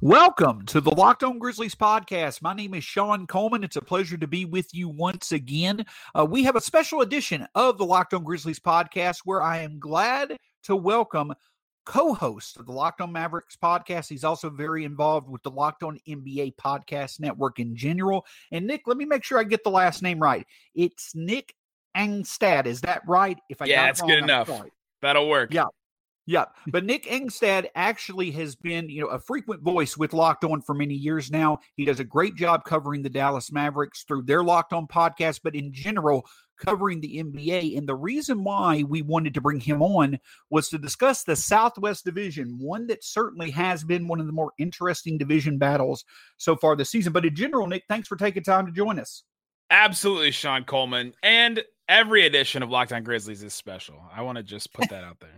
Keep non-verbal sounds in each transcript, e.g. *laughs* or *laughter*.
Welcome to the Locked On Grizzlies podcast. My name is Shawn Coleman. It's a pleasure to be with you once again. Uh, we have a special edition of the Locked On Grizzlies podcast where I am glad to welcome co-host of the Locked On Mavericks podcast. He's also very involved with the Locked On NBA podcast network in general. And Nick, let me make sure I get the last name right. It's Nick Angstadt. Is that right? If I yeah, it's good enough. That'll work. Yeah. Yeah, *laughs* but Nick Angstadt actually has been, you know, a frequent voice with Locked On for many years now. He does a great job covering the Dallas Mavericks through their Locked On podcast, but in general, covering the NBA. And the reason why we wanted to bring him on was to discuss the Southwest Division, one that certainly has been one of the more interesting division battles so far this season. But in general, Nick, thanks for taking time to join us. Absolutely, Shawn Coleman. And every edition of Locked On Grizzlies is special. I want to just put that out there.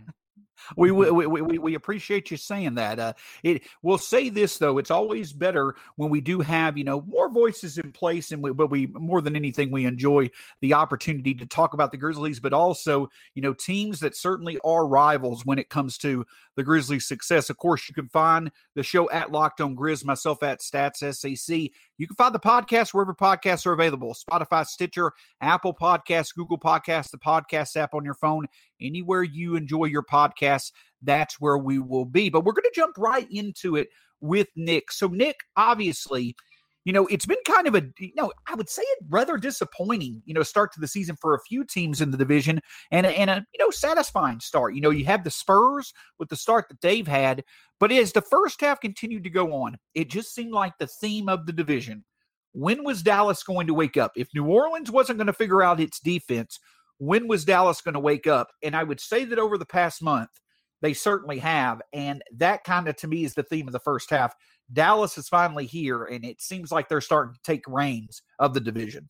We, we, we, we, appreciate you saying that. Uh, it we'll say this though, it's always better when we do have you know more voices in place, and we, but we more than anything we enjoy the opportunity to talk about the Grizzlies, but also you know teams that certainly are rivals when it comes to the Grizzlies' success. Of course, you can find the show at Locked On Grizz, myself at Stats SAC. You can find the podcast wherever podcasts are available Spotify, Stitcher, Apple Podcasts, Google Podcasts, the podcast app on your phone, anywhere you enjoy your podcasts, that's where we will be. But we're going to jump right into it with Nick. So, Nick, obviously, you know, it's been kind of a, you know, I would say a rather disappointing, you know, start to the season for a few teams in the division and a, and a, you know, satisfying start. You know, you have the Spurs with the start that they've had, but as the first half continued to go on, it just seemed like the theme of the division. When was Dallas going to wake up? If New Orleans wasn't going to figure out its defense, when was Dallas going to wake up? And I would say that over the past month, they certainly have. And that kind of, to me, is the theme of the first half. Dallas is finally here, and it seems like they're starting to take reins of the division.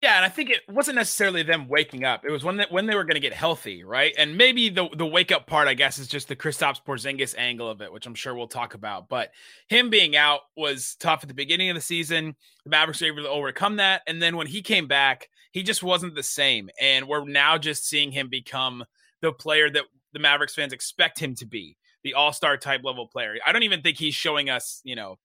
Yeah, and I think it wasn't necessarily them waking up. It was when they, when they were going to get healthy, right? And maybe the the wake up part, I guess, is just the Kristaps Porzingis angle of it, which I'm sure we'll talk about. But him being out was tough at the beginning of the season. The Mavericks were able to overcome that, and then when he came back, he just wasn't the same. And we're now just seeing him become the player that the Mavericks fans expect him to be, the All Star type level player. I don't even think he's showing us, you know,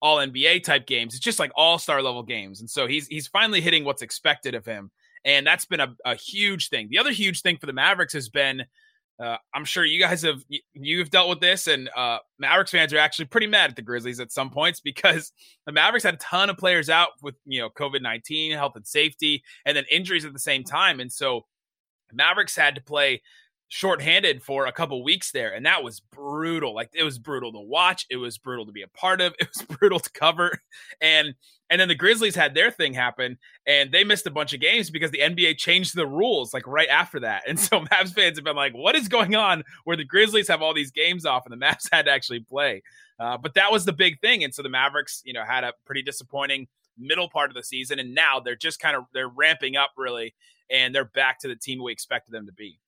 all NBA type games. It's just like all star level games. And so he's he's finally hitting what's expected of him. And that's been a, a huge thing. The other huge thing for the Mavericks has been uh, I'm sure you guys have you've dealt with this, and uh, Mavericks fans are actually pretty mad at the Grizzlies at some points *laughs* because the Mavericks had a ton of players out with you know COVID nineteen, health and safety, and then injuries at the same time, and so Mavericks had to play shorthanded for a couple weeks there and that was brutal like it was brutal to watch it was brutal to be a part of *laughs* it was brutal to cover and and then the grizzlies had their thing happen and they missed a bunch of games because the nba changed the rules like right after that *laughs* and so mavs fans have been like what is going on where the grizzlies have all these games off and the mavs *laughs* had to actually play? Uh, but that was the big thing and so the mavericks you know had a pretty disappointing middle part of the season and now they're just kind of they're ramping up really and they're back to the team we expected them to be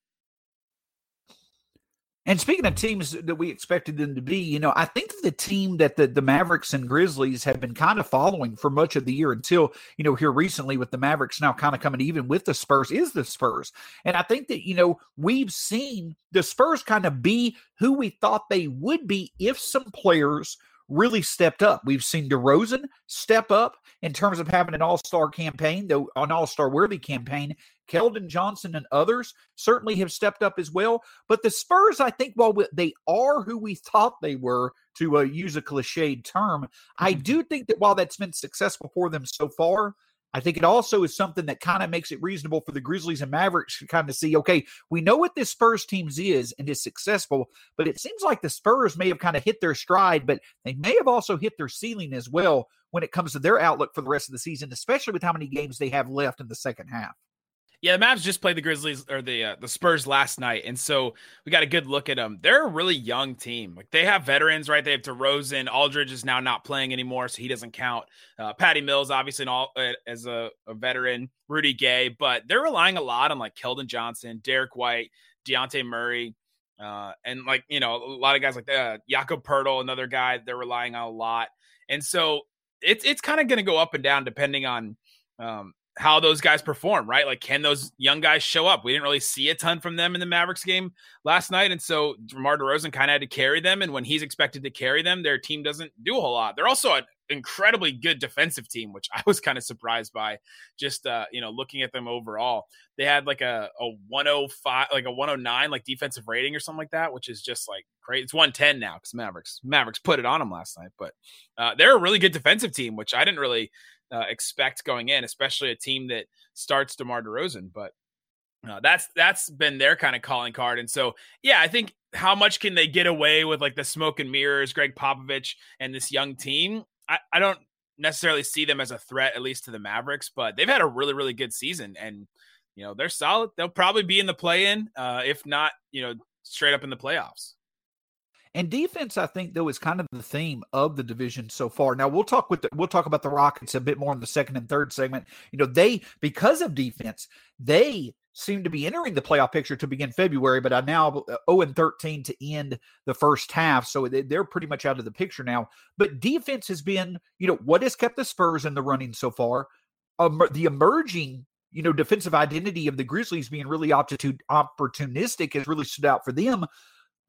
and speaking of teams that we expected them to be, you know, I think the team that the, the Mavericks and Grizzlies have been kind of following for much of the year until, you know, here recently with the Mavericks now kind of coming even with the Spurs is the Spurs. And I think that, you know, we've seen the Spurs kind of be who we thought they would be if some players really stepped up. We've seen DeRozan step up in terms of having an all star campaign, though an all star worthy campaign. Keldon Johnson and others certainly have stepped up as well. But the Spurs, I think, while they are who we thought they were, to uh, use a cliched term, I mm-hmm. do think that while that's been successful for them so far, I think it also is something that kind of makes it reasonable for the Grizzlies and Mavericks to kind of see, okay, we know what this Spurs teams is and is successful, but it seems like the Spurs may have kind of hit their stride, but they may have also hit their ceiling as well when it comes to their outlook for the rest of the season, especially with how many games they have left in the second half. Yeah, the Mavs just played the Grizzlies or the uh, the Spurs last night, and so we got a good look at them. They're a really young team. Like they have veterans, right? They have DeRozan. Aldridge is now not playing anymore, so he doesn't count. Uh, Patty Mills, obviously, all, uh, as a, a, veteran. Rudy Gay, but they're relying a lot on like Keldon Johnson, Derrick White, Dejounte Murray, uh, and like you know a lot of guys like uh, Jakob Poeltl, another guy they're relying on a lot. And so it's it's kind of going to go up and down depending on um, how those guys perform, right? Like, can those young guys show up? We didn't really see a ton from them in the Mavericks game last night. And so DeMar DeRozan kind of had to carry them. And when he's expected to carry them, their team doesn't do a whole lot. They're also an incredibly good defensive team, which I was kind of surprised by just, uh, you know, looking at them overall. They had like a, a 105, like a 109, like defensive rating or something like that, which is just like great. It's 110 now because Mavericks, Mavericks put it on them last night. But uh, they're a really good defensive team, which I didn't really uh, expect going in, especially a team that starts DeMar DeRozan. But uh, that's that's been their kind of calling card, and so yeah, I think how much can they get away with like the smoke and mirrors, Gregg Popovich and this young team? I, I don't necessarily see them as a threat, at least to the Mavericks, but they've had a really really good season, and you know they're solid. They'll probably be in the play in, uh, if not, you know, straight up in the playoffs. And defense, I think, though, is kind of the theme of the division so far. Now we'll talk with the, we'll talk about the Rockets a bit more in the second and third segment. You know, they because of defense, they seem to be entering the playoff picture to begin February, but are now 0 and 13 to end the first half. So they're pretty much out of the picture now. But defense has been, you know, what has kept the Spurs in the running so far. Um, the emerging you know, defensive identity of the Grizzlies being really opportunistic has really stood out for them.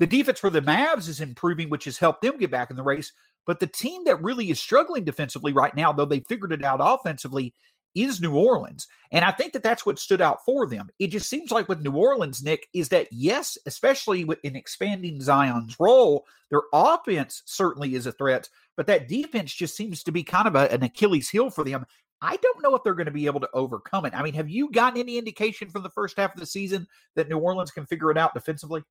The defense for the Mavs is improving, which has helped them get back in the race. But the team that really is struggling defensively right now, though they figured it out offensively, is New Orleans. And I think that that's what stood out for them. It just seems like with New Orleans, Nick, is that yes, especially in expanding Zion's role, their offense certainly is a threat, but that defense just seems to be kind of a, an Achilles heel for them. I don't know if they're going to be able to overcome it. I mean, have you gotten any indication from the first half of the season that New Orleans can figure it out defensively?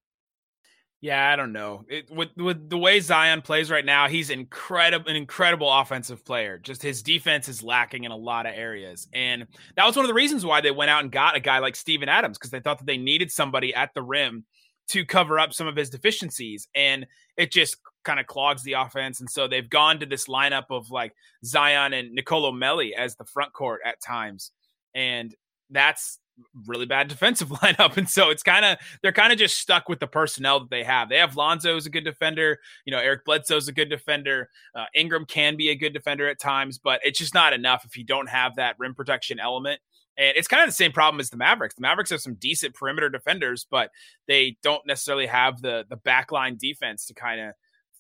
Yeah, I don't know. It, with with the way Zion plays right now, he's incredible, an incredible offensive player. Just his defense is lacking in a lot of areas, and that was one of the reasons why they went out and got a guy like Steven Adams because they thought that they needed somebody at the rim to cover up some of his deficiencies, and it just kind of clogs the offense. And so they've gone to this lineup of like Zion and Nicolo Melli as the front court at times, and that's really bad *laughs* defensive lineup. And so it's kind of, they're kind of just stuck with the personnel that they have. They have Lonzo as a good defender. You know, Eric Bledsoe's a good defender. Uh, Ingram can be a good defender at times, but it's just not enough if you don't have that rim protection element. And it's kind of the same problem as the Mavericks. The Mavericks have some decent perimeter defenders, but they don't necessarily have the the backline defense to kind of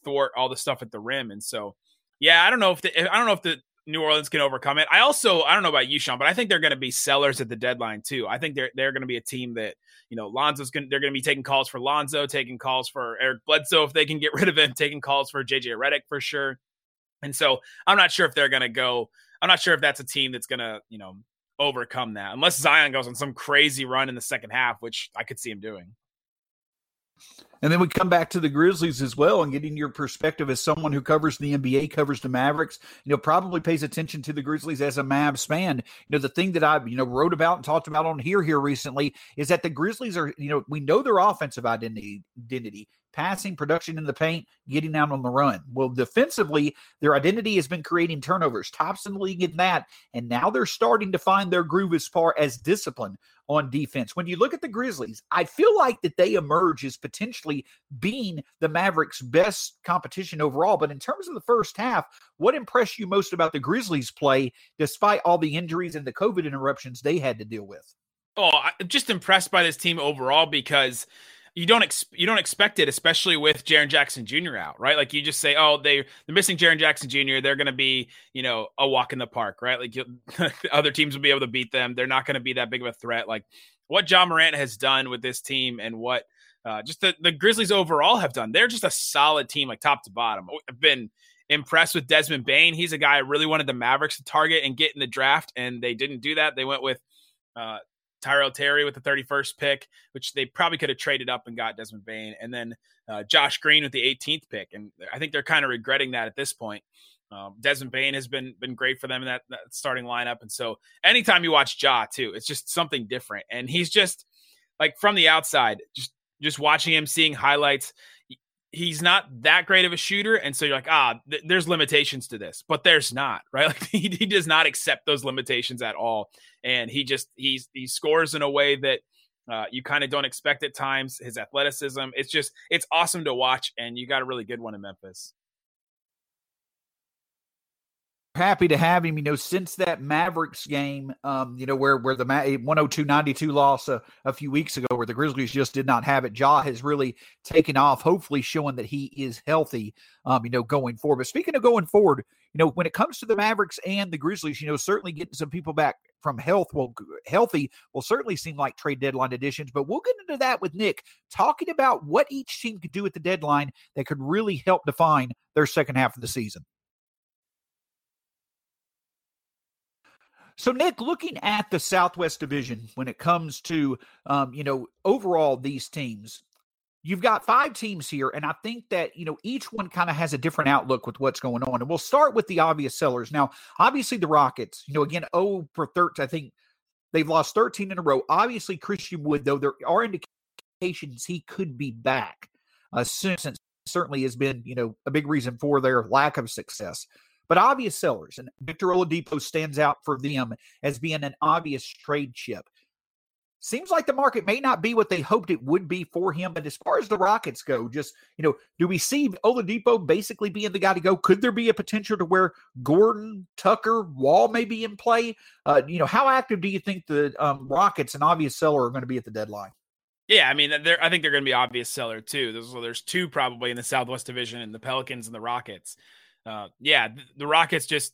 thwart all the stuff at the rim. And so, yeah, I don't know if the I don't know if the New Orleans can overcome it. I also I don't know about you, Shawn, but I think they're going to be sellers at the deadline too. I think they're they're going to be a team that you know Lonzo's going they're going to be taking calls for Lonzo, taking calls for Eric Bledsoe if they can get rid of him, taking calls for JJ Redick for sure. And so I'm not sure if they're going to go. I'm not sure if that's a team that's going to you know overcome that unless Zion goes on some crazy run in the second half, which I could see him doing. And then we come back to the Grizzlies as well and getting your perspective as someone who covers the NBA, covers the Mavericks, you know, probably pays attention to the Grizzlies as a Mavs fan. You know, the thing that I, you know, wrote about and talked about on here here recently is that the Grizzlies are, you know, we know their offensive identity identity passing, production in the paint, getting out on the run. Well, defensively, their identity has been creating turnovers, tops in the league in that. And now they're starting to find their groove as far as discipline on defense. When you look at the Grizzlies, I feel like that they emerge as potentially being the Mavericks' best competition overall. But in terms of the first half, what impressed you most about the Grizzlies' play, despite all the injuries and the COVID interruptions they had to deal with? Oh, I'm just impressed by this team overall because – you don't ex- you don't expect it, especially with Jaren Jackson Jr. out, right? Like you just say, oh, they they're missing Jaren Jackson Jr. They're going to be, you know, a walk in the park, right? Like *laughs* other teams will be able to beat them. They're not going to be that big of a threat. Like what Ja Morant has done with this team and what uh, just the, the Grizzlies overall have done. They're just a solid team, like top to bottom. I've been impressed with Desmond Bane. He's a guy I really wanted the Mavericks to target and get in the draft, and they didn't do that. They went with uh, Tyrell Terry with the 31st pick, which they probably could have traded up and got Desmond Bane, and then uh, Josh Green with the 18th pick. And I think they're kind of regretting that at this point. Um, Desmond Bane has been been great for them in that, that, starting lineup, and so anytime you watch Ja too, it's just something different. And he's just like from the outside, just just watching him, seeing highlights he's not that great of a shooter and so you're like ah th- there's limitations to this. But there's not *laughs* right? Like he, he does not accept those limitations at all and he just he's he scores in a way that uh, you kind of don't expect at times. His athleticism it's just it's awesome to watch and you got a really good one in memphis happy to have him. You know, since that Mavericks game, um, you know, where where the 102-92 loss a, a, few weeks ago, where the Grizzlies just did not have it, Ja has really taken off. Hopefully, showing that he is healthy. Um, you know, going forward. But speaking of going forward, you know, when it comes to the Mavericks and the Grizzlies, you know, certainly getting some people back from health, well, healthy will certainly seem like trade deadline additions. But we'll get into that with Nick talking about what each team could do at the deadline that could really help define their second half of the season. So, Nick, looking at the Southwest Division when it comes to, um, you know, overall these teams, you've got five teams here, and I think that you know each one kind of has a different outlook with what's going on. And we'll start with the obvious sellers. Now, obviously, the Rockets, you know, again, oh for 13, I think they've lost 13 in a row. Obviously, Christian Wood, though, there are indications he could be back uh, soon, since certainly has been, you know, a big reason for their lack of success but obvious sellers. And Victor Oladipo stands out for them as being an obvious trade chip. Seems like the market may not be what they hoped it would be for him. But as far as the Rockets go, just, you know, do we see Oladipo basically being the guy to go? Could there be a potential to where Gordon, Tucker, Wall may be in play? Uh, you know, how active do you think the um, Rockets and obvious seller are going to be at the deadline? Yeah, I mean, I think they're going to be obvious seller too. There's, there's two probably in the Southwest Division, and the Pelicans and the Rockets uh, yeah, the Rockets just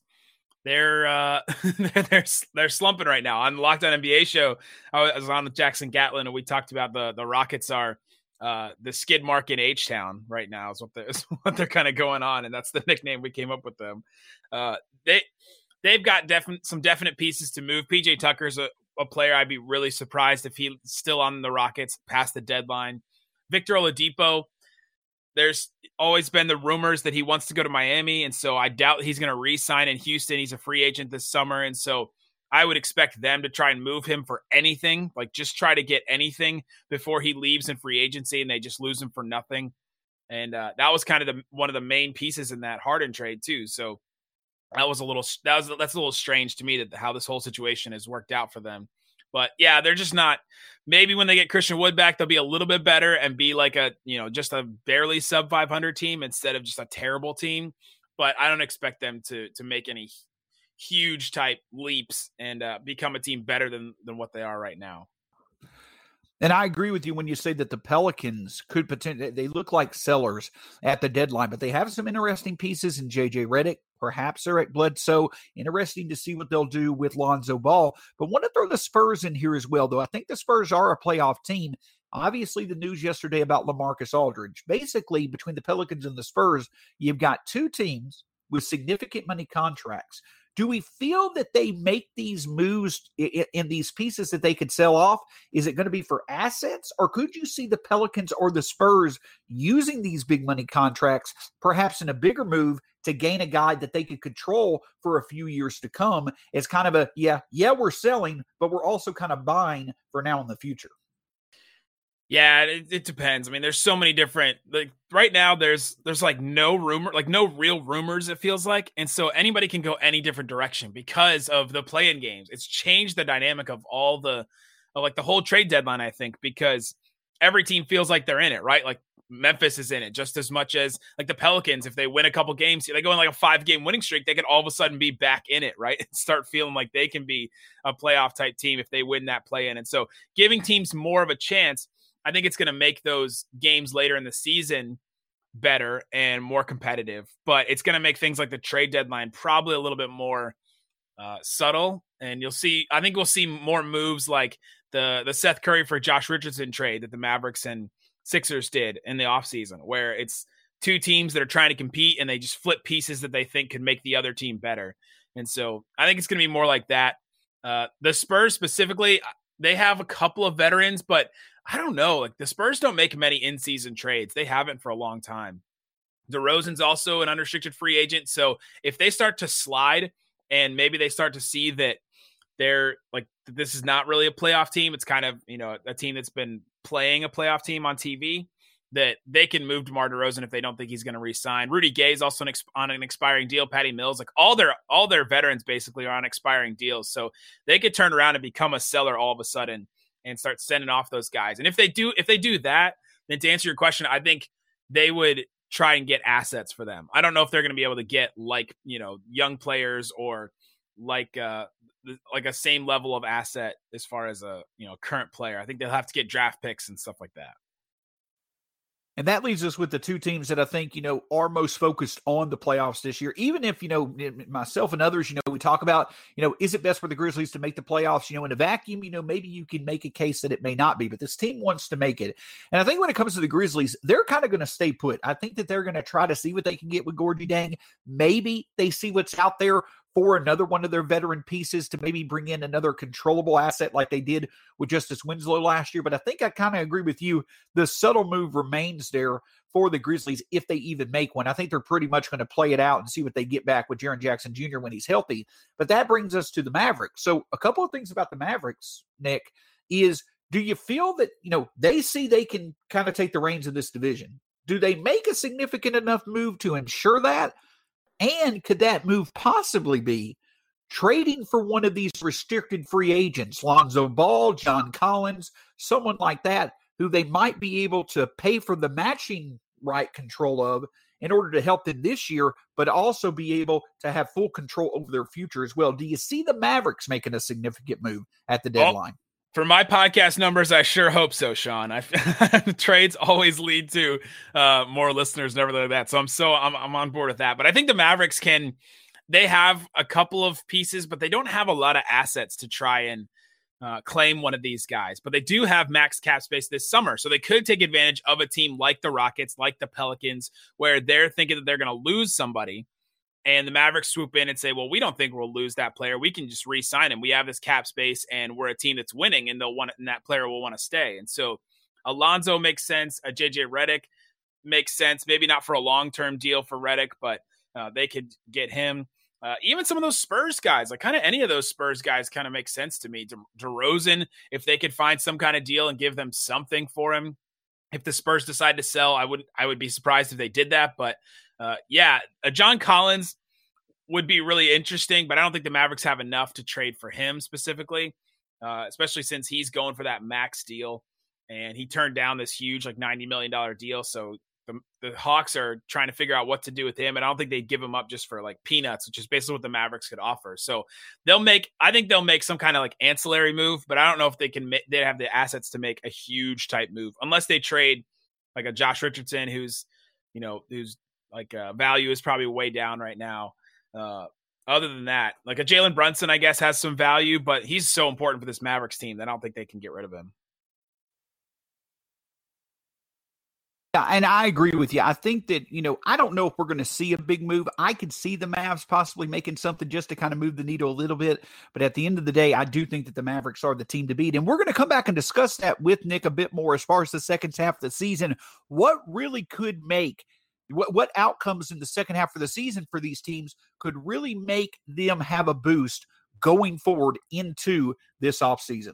they're uh, *laughs* they're they're slumping right now. On the Locked On NBA show, I was on with Jackson Gatlin, and we talked about the the Rockets are uh, the skid mark in H Town right now is what they're, *laughs* is what they're kind of going on, and that's the *laughs* nickname we came up with them. Uh, they they've got definite some definite pieces to move. PJ Tucker's a, a player I'd be really surprised if he's still on the Rockets past the deadline. Victor Oladipo, there's always been the rumors that he wants to go to Miami, and so I doubt he's going to re-sign in Houston. He's a free agent this summer, and so I would expect them to try and move him for anything, like just try to get anything before he leaves in free agency, and they just lose him for nothing. And uh, that was kind of the one of the main pieces in that Harden trade too. So that was a little that was that's a little strange to me that how this whole situation has worked out for them. But yeah, they're just not. Maybe when they get Christian Wood back, they'll be a little bit better and be like a you know just a barely sub 500 team instead of just a terrible team. But I don't expect them to to make any huge type leaps and uh, become a team better than than what they are right now. And I agree with you when you say that the Pelicans could potentially, they look like sellers at the deadline, but they have some interesting pieces in JJ Redick, perhaps Eric Bledsoe. Interesting to see what they'll do with Lonzo Ball. But want to throw the Spurs in here as well, though. I think the Spurs are a playoff team. Obviously, the news yesterday about Lamarcus Aldridge. Basically, between the Pelicans and the Spurs, you've got two teams with significant money contracts do we feel that they make these moves in, in these pieces that they could sell off? Is it going to be for assets, or could you see the Pelicans or the Spurs using these big money contracts, perhaps in a bigger move to gain a guy that they could control for a few years to come? It's kind of a yeah, yeah, we're selling, but we're also kind of buying for now in the future. Yeah, it, it, depends. I mean, there's so many different like right now there's there's like no rumor, like no real rumors it feels like. And so anybody can go any different direction because of the play-in games. It's changed the dynamic of all the of like the whole trade deadline, I think, because every team feels like they're in it, right? Like Memphis is in it just as much as like the Pelicans. If they win a couple games, they go in like a five game winning streak, they could all of a sudden be back in it, right? *laughs* And start feeling like they can be a playoff type team if they win that play in. And so giving teams more of a chance I think it's going to make those games later in the season better and more competitive. But it's going to make things like the trade deadline probably a little bit more uh, subtle. And you'll see, I think we'll see more moves like the the Seth Curry for Josh Richardson trade that the Mavericks and Sixers did in the offseason, where it's two teams that are trying to compete and they just flip pieces that they think could make the other team better. And so I think it's going to be more like that. Uh, the Spurs specifically, they have a couple of veterans, but I don't know. Like the Spurs don't make many in season trades. They haven't for a long time. DeRozan's also an unrestricted free agent. So if they start to slide and maybe they start to see that they're like, this is not really a playoff team, it's kind of, you know, a team that's been playing a playoff team on TV, that they can move DeMar DeRozan if they don't think he's going to resign. Rudy Gay is also an ex- on an expiring deal. Patty Mills, like all their all their veterans basically are on expiring deals, so they could turn around and become a seller all of a sudden and start sending off those guys. And if they do, if they do that, then to answer your question, I think they would try and get assets for them. I don't know if they're going to be able to get like, you know, young players or like uh like a same level of asset as far as a, you know, current player. I think they'll have to get draft picks and stuff like that. And that leaves us with the two teams that I think, you know, are most focused on the playoffs this year. Even if, you know, myself and others, you know, we talk about, you know, is it best for the Grizzlies to make the playoffs? You know, in a vacuum, you know, maybe you can make a case that it may not be, but this team wants to make it. And I think when it comes to the Grizzlies, they're kind of going to stay put. I think that they're going to try to see what they can get with Gorgui Dieng. Maybe they see what's out there for another one of their veteran pieces to maybe bring in another controllable asset like they did with Justice Winslow last year. But I think I kind of agree with you. The subtle move remains there for the Grizzlies if they even make one. I think they're pretty much going to play it out and see what they get back with Jaren Jackson Jr. when he's healthy. But that brings us to the Mavericks. So a couple of things about the Mavericks, Nick, is do you feel that, you know, they see they can kind of take the reins of this division? Do they make a significant enough move to ensure that? And could that move possibly be trading for one of these restricted free agents, Lonzo Ball, John Collins, someone like that, who they might be able to pay for the matching right control of in order to help them this year, but also be able to have full control over their future as well. Do you see the Mavericks making a significant move at the deadline? For my podcast numbers, I sure hope so, Shawn. I, *laughs* trades always lead to uh, more listeners, never like that. So I'm so I'm, I'm on board with that. But I think the Mavericks can. They have a couple of pieces, but they don't have a lot of assets to try and uh, claim one of these guys. But they do have max cap space this summer, so they could take advantage of a team like the Rockets, like the Pelicans, where they're thinking that they're going to lose somebody and the Mavericks swoop in and say, "Well, we don't think we'll lose that player. We can just re-sign him. We have this cap space, and we're a team that's winning, and they'll want, and that player will want to stay." And so, Alonzo makes sense. A JJ Redick makes sense. Maybe not for a long-term deal for Redick, but uh, they could get him. Uh, even some of those Spurs guys, like kind of any of those Spurs guys, kind of makes sense to me. De- DeRozan, if they could find some kind of deal and give them something for him, if the Spurs decide to sell, I would I would be surprised if they did that. But uh, yeah, uh, John Collins would be really interesting, but I don't think the Mavericks have enough to trade for him specifically, uh, especially since he's going for that max deal and he turned down this huge like ninety million dollar deal. So the, the Hawks are trying to figure out what to do with him, and I don't think they'd give him up just for like peanuts, which is basically what the Mavericks could offer. So they'll make, I think they'll make some kind of like ancillary move, but I don't know if they can. They have the assets to make a huge type move unless they trade like a Josh Richardson, who's you know who's like uh, value is probably way down right now. Uh, other than that, like a Jalen Brunson, I guess has some value, but he's so important for this Mavericks team that I don't think they can get rid of him. Yeah, and I agree with you. I think that, you know, I don't know if we're going to see a big move. I could see the Mavs possibly making something just to kind of move the needle a little bit. But at the end of the day, I do think that the Mavericks are the team to beat. And we're going to come back and discuss that with Nick a bit more as far as the second half of the season. What really could make what, what outcomes in the second half of the season for these teams could really make them have a boost going forward into this offseason.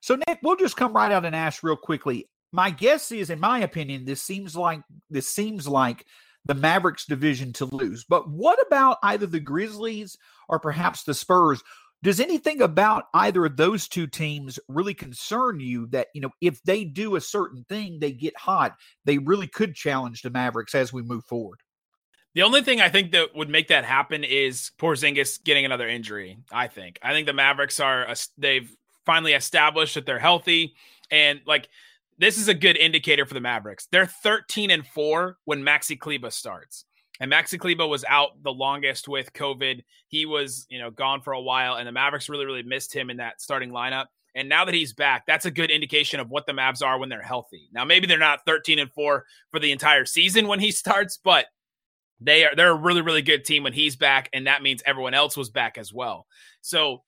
So, Nick, we'll just come right out and ask real quickly. My guess is, in my opinion, this seems like this seems like the Mavericks division to lose. But what about either the Grizzlies or perhaps the Spurs? Does anything about either of those two teams really concern you that, you know, if they do a certain thing, they get hot, they really could challenge the Mavericks as we move forward? The only thing I think that would make that happen is Porzingis getting another injury. I think. I think the Mavericks are they've finally established that they're healthy and like this is a good indicator for the Mavericks. They're 13 and 4 when Maxi Kleber starts. And Maxi Kleber was out the longest with COVID. He was, you know, gone for a while, and the Mavericks really, really missed him in that starting lineup. And now that he's back, that's a good indication of what the Mavs are when they're healthy. Now, maybe they're not 13 and 4 for the entire season when he *laughs* starts, but they are they're a really, really good team when he's back, and that means everyone else was back as well. So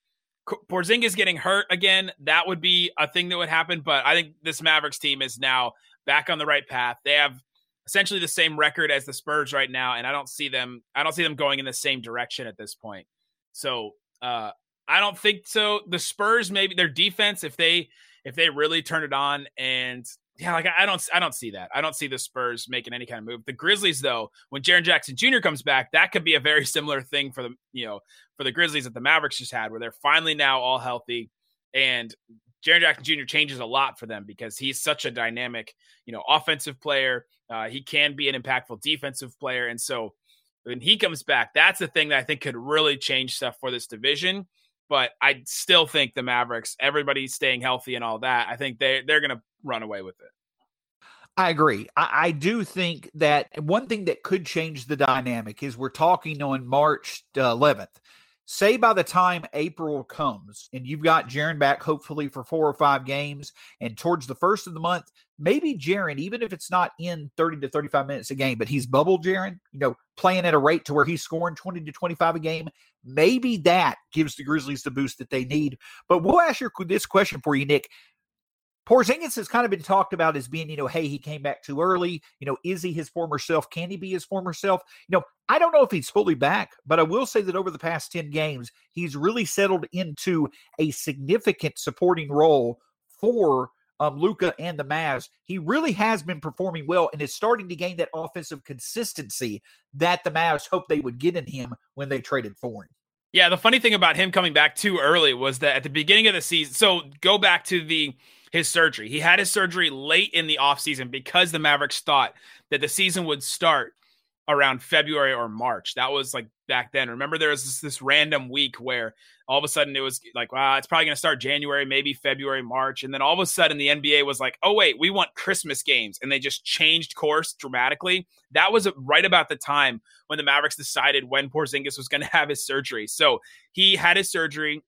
Porzingis getting hurt again, that would be a thing that would happen. But I think this Mavericks team is now back on the right path. They have essentially the same record as the Spurs right now, and I don't see them. I don't see them going in the same direction at this point. So uh, I don't think so. The Spurs, maybe their defense, if they if they really turn it on, and yeah, like I don't I don't see that. I don't see the Spurs making any kind of move. The Grizzlies, though, when Jaren Jackson Jr. comes back, that could be a very *laughs* similar thing for the you know for the Grizzlies that the Mavericks just had, where they're finally now all healthy and Jaren Jackson Jr. changes a lot for them because he's such a dynamic, you know, offensive player. Uh, he can be an impactful defensive player, and so when he comes back, that's the thing that I think could really change stuff for this division. But I still think the Mavericks, everybody staying healthy and all that, I think they they're going to run away with it. I agree. I, I, do think that one thing that could change the dynamic is we're talking on March 11th. Say by the time April comes and you've got Jaren back, hopefully for four or five games, and towards the first of the month, maybe Jaren, even if it's not in 30 to 35 minutes a game, but he's bubble Jaren, you know, playing at a rate to where he's scoring 20 to 25 a game, maybe that gives the Grizzlies the boost that they need. But we'll ask you this question for you, Nick. Porzingis has kind of been talked about as being, you know, hey, he came back too early. You know, is he his former self? Can he be his former self? You know, I don't know if he's fully back, but I will say that over the past 10 games, he's really settled into a significant supporting role for um, Luka and the Mavs. He really has been performing well and is starting to gain that offensive consistency that the Mavs hoped they would get in him when they traded for him. Yeah, the funny thing about him coming back too early was that at the beginning of the season, so go back to the his surgery. He had his surgery late in the offseason because the Mavericks thought that the season would start around February or March. That was like back then. Remember, there was this, this random week where all of a sudden it was like, wow, it's probably going to start January, maybe February, March. And then all of a sudden the NBA was like, oh, wait, we want Christmas games. And they just changed course dramatically. That was right about the time when the Mavericks decided when Porzingis was going *laughs* to have his surgery. So he had his surgery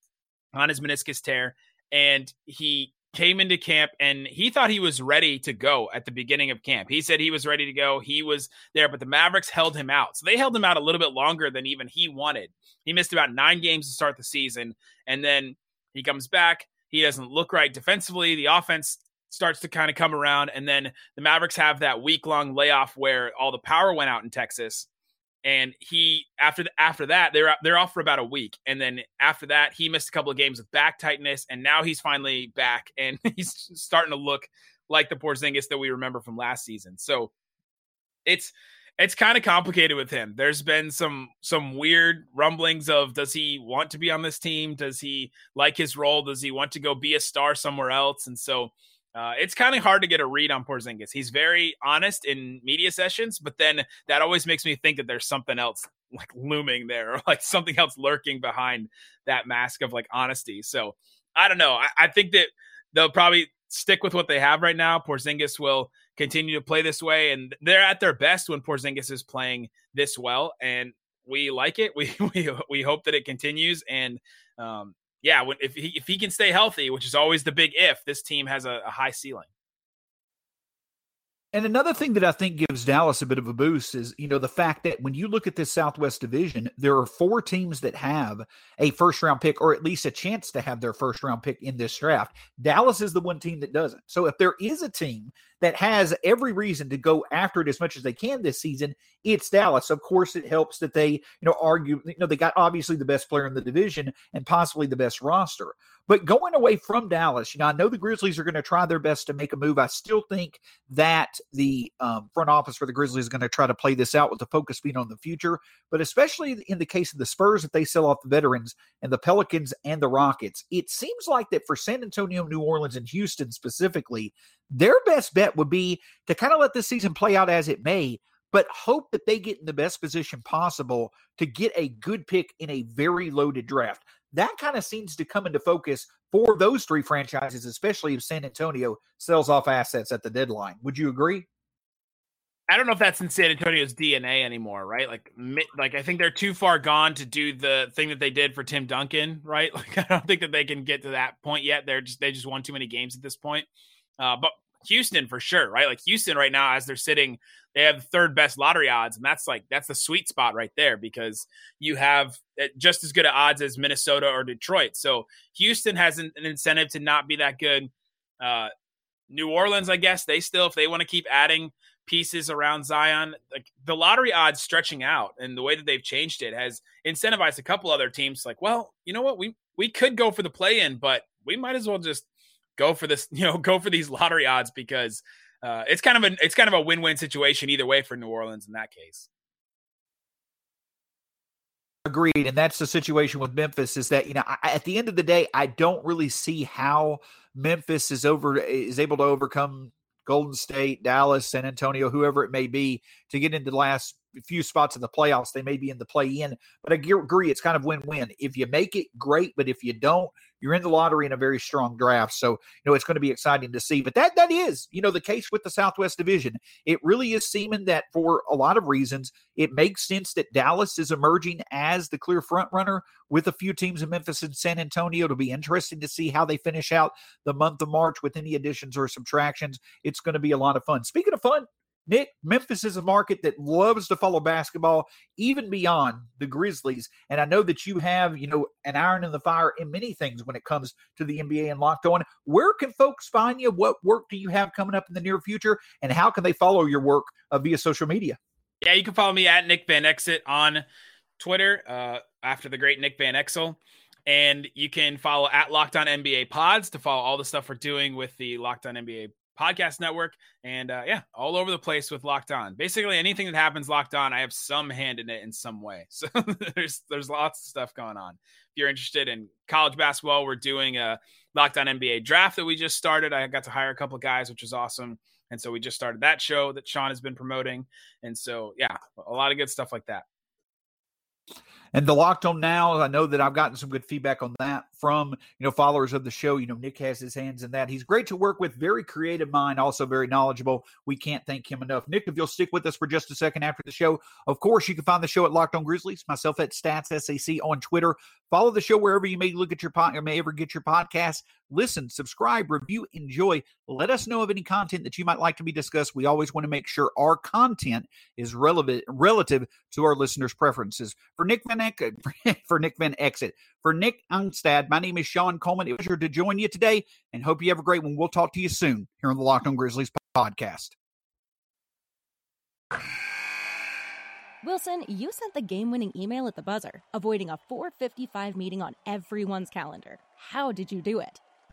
on his meniscus tear and he came into camp and he thought he was ready to go at the beginning of camp. He said he was ready to go. He was there, but the Mavericks held him out. So they held him out a little bit longer than even he wanted. He missed about nine games to start the season. And then he comes back. He doesn't look right defensively. The offense starts to kind of come around. And then the Mavericks have that week long layoff where all the power went out in Texas and he after the, after that they're they're off for about a week and then after that he missed a couple of games with back tightness and now he's finally back *laughs* and he's starting to look like the Porzingis that we remember from last season. So it's it's kind of complicated with him. There's been some some weird rumblings of does he want to be on this team? Does he like his role? Does he want to go be a star somewhere else? And so uh, it's kind of hard to get a read on Porzingis. He's very honest in media sessions, but then that always makes me think that there's something else like looming there, or like something else lurking behind that mask of like honesty. So I don't know. I, I think that they'll probably stick with what they have right now. Porzingis will continue to play this way, and they're at their best when Porzingis is playing this well, and we like it. *laughs* We we we hope that it continues, and um, yeah, when, if he if he can stay healthy, which is always the big if, this team has a, a high ceiling. And another thing that I think gives Dallas a bit of a boost is, you know, the fact that when you look at this Southwest Division, there are four teams that have a first round pick or at least a chance to have their first round pick in this draft. Dallas is the one team that doesn't. So if there is a team that has every reason to go after it as much as they can this season, it's Dallas. Of course, it helps that they, you know, argue, you know, they got obviously the best player in the division and possibly the best roster. But going away from Dallas, you know, I know the Grizzlies are going to try their best to make a move. I still think that the um, front office for the Grizzlies is going to try to play this out with the focus being on the future. But especially in the case of the Spurs, if they sell off the veterans and the Pelicans and the Rockets, it seems like that for San Antonio, New Orleans, and Houston specifically, their best bet would be to kind of let this season play out as it may, but hope that they get in the best position possible to get a good pick in a very loaded draft. That kind of seems to come into focus for those three franchises, especially if San Antonio sells off assets at the deadline. Would you agree? I don't know if that's in San Antonio's DNA anymore, right? Like, like I think they're too far gone to do the thing that they did for Tim Duncan, right? *laughs* Like, I don't think that they can get to that point yet. They're just they just won too many games at this point. Uh, but Houston for sure, right? Like Houston right now, as they're sitting, they have the third best lottery odds, and that's like that's the sweet spot right there because you have eh, just as good odds as Minnesota or Detroit. So Houston has an, an incentive to not be that good. Uh, New Orleans, I guess they still, if they want to keep adding pieces around Zion, like the lottery odds stretching out and the way that they've changed it has incentivized a couple other teams. Like, well, you know what, we we could go for the play in, but we might as well just go for this, *laughs* you know, go for these lottery odds because uh, it's kind of a it's kind of a win-win situation either way for New Orleans in that case. Agreed, and that's the situation with Memphis. Is that you know I, at the end of the day, I don't really see how Memphis is over is able to overcome Golden State, Dallas, San Antonio, whoever it may be, to get into the last few spots in the playoffs. They may be in the play in, but I agree it's kind of win win. If you make it, great, but if you don't, you're in the lottery in a very strong draft. So, you know, it's going to be exciting to see. But that that is, you know, the case with the Southwest Division. It really is seeming that for a lot of reasons, it makes sense that Dallas is emerging as the clear front runner with a few teams in Memphis and San Antonio. It'll be interesting to see how they finish out the month of March with any additions or subtractions. It's going to be a lot of fun. Speaking of fun, Nick, Memphis is a market that loves to follow basketball, even beyond the Grizzlies. And I know that you have, you know, an iron in the fire in many things when it comes to the NBA and locked on. Where can folks find you? What work do you have coming up in the near future? And how can they follow your work uh, via social media? Yeah, you can follow me at Nick Van Exit on Twitter uh, after the great Nick Van Exel. And you can follow at Locked On NBA Pods to follow all the stuff we're doing with the Locked On NBA podcast network and uh, yeah all over the place with locked on. Basically anything that happens locked on i have some hand in it in some way. *laughs* So there's there's lots of stuff going on. If you're interested in college basketball we're doing a locked on nba draft that we just started. I got to hire a couple guys which is awesome. And so we just started that show that sean has been promoting. And so yeah a lot of good stuff like that and the locked on now, I know that I've gotten some good feedback on that from you know followers of the show. You know, Nick has his hands in that. He's great to work with, very creative mind, also very knowledgeable. We can't thank him enough. Nick, if you'll stick with us for just a second after the show, of course, you can find the show at Locked On Grizzlies, myself at Stats SAC on Twitter. Follow the show wherever you may look at your pod or may ever get your podcast. Listen, subscribe, review, enjoy. Let us know of any content that you might like to be discussed. We always want to make sure our content is relevant relative to our listeners' preferences. For Nick Van Eck, uh, *laughs* for Nick Van Exit, for Nick Angstadt, my name is Shawn Coleman. It was pleasure to join you today, and hope you have a great one. We'll talk to you soon here on the Locked On Grizzlies podcast. Wilson, you sent the game-winning email at the buzzer, avoiding a 4:55 meeting on everyone's calendar. How did you do it?